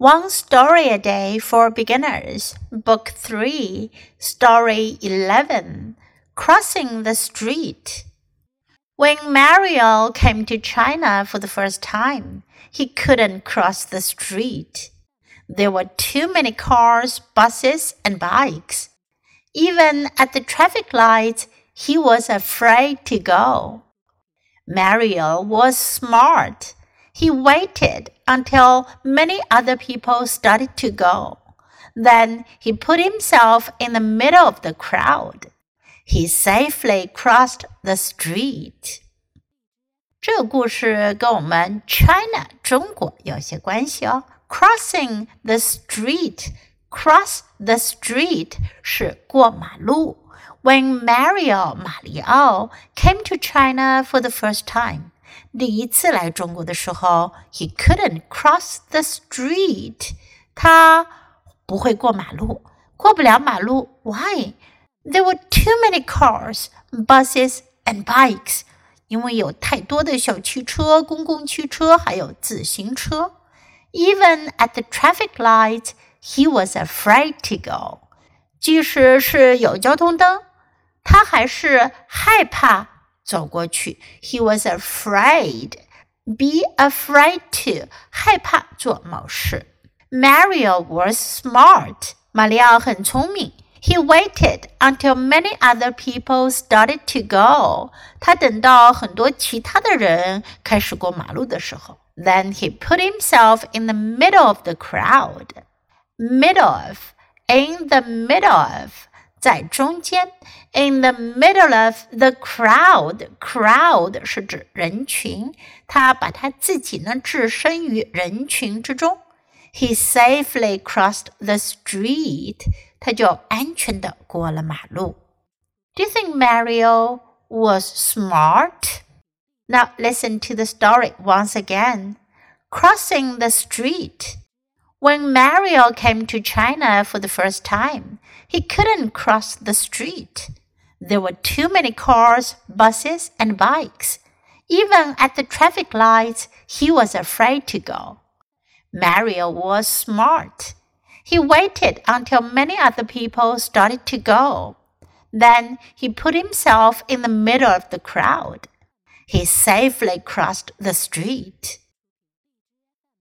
One Story a Day for Beginners, Book 3, Story 11 Crossing the Street. When Mario came to China for the first time, he couldn't cross the street. There were too many cars, buses, and bikes. Even at the traffic lights, he was afraid to go. Mario was smart He waited until many other people started to go. Then he put himself in the middle of the crowd. He safely crossed the street. 这个故事跟我们 China 中国有些关系哦。Crossing the street, cross the street 是过马路。When Mario 马里奥 came to China for the first time， 第一次来中国的时候，he couldn't cross the street，他不会过马路，过不了马路。Why? There were too many cars, buses, and bikes. 因为有太多的小汽车、公共汽车还有自行车。Even at the traffic lights, he was afraid to go. 即使是有交通灯，他还是害怕走过去。He was afraid. Be afraid to 害怕做某事。Mario was smart. 马里奥很聪明。He waited until many other people started to go. 他等到很多其他的人开始过马路的时候。Then he put himself in the middle of the crowd. Middle of, in the middle of. 在中间，in the middle of the crowd，crowd 是指人群，他把他自己呢置身于人群之中。He safely crossed the street，他就安全的过了马路。Do you think Mario was smart? Now listen to the story once again. Crossing the street. when Mario came to China for the first time, he couldn't cross the street. There were too many cars, buses, and bikes. Even at the traffic lights, he was afraid to go. Mario was smart. He waited until many other people started to go. Then he put himself in the middle of the crowd. He safely crossed the street.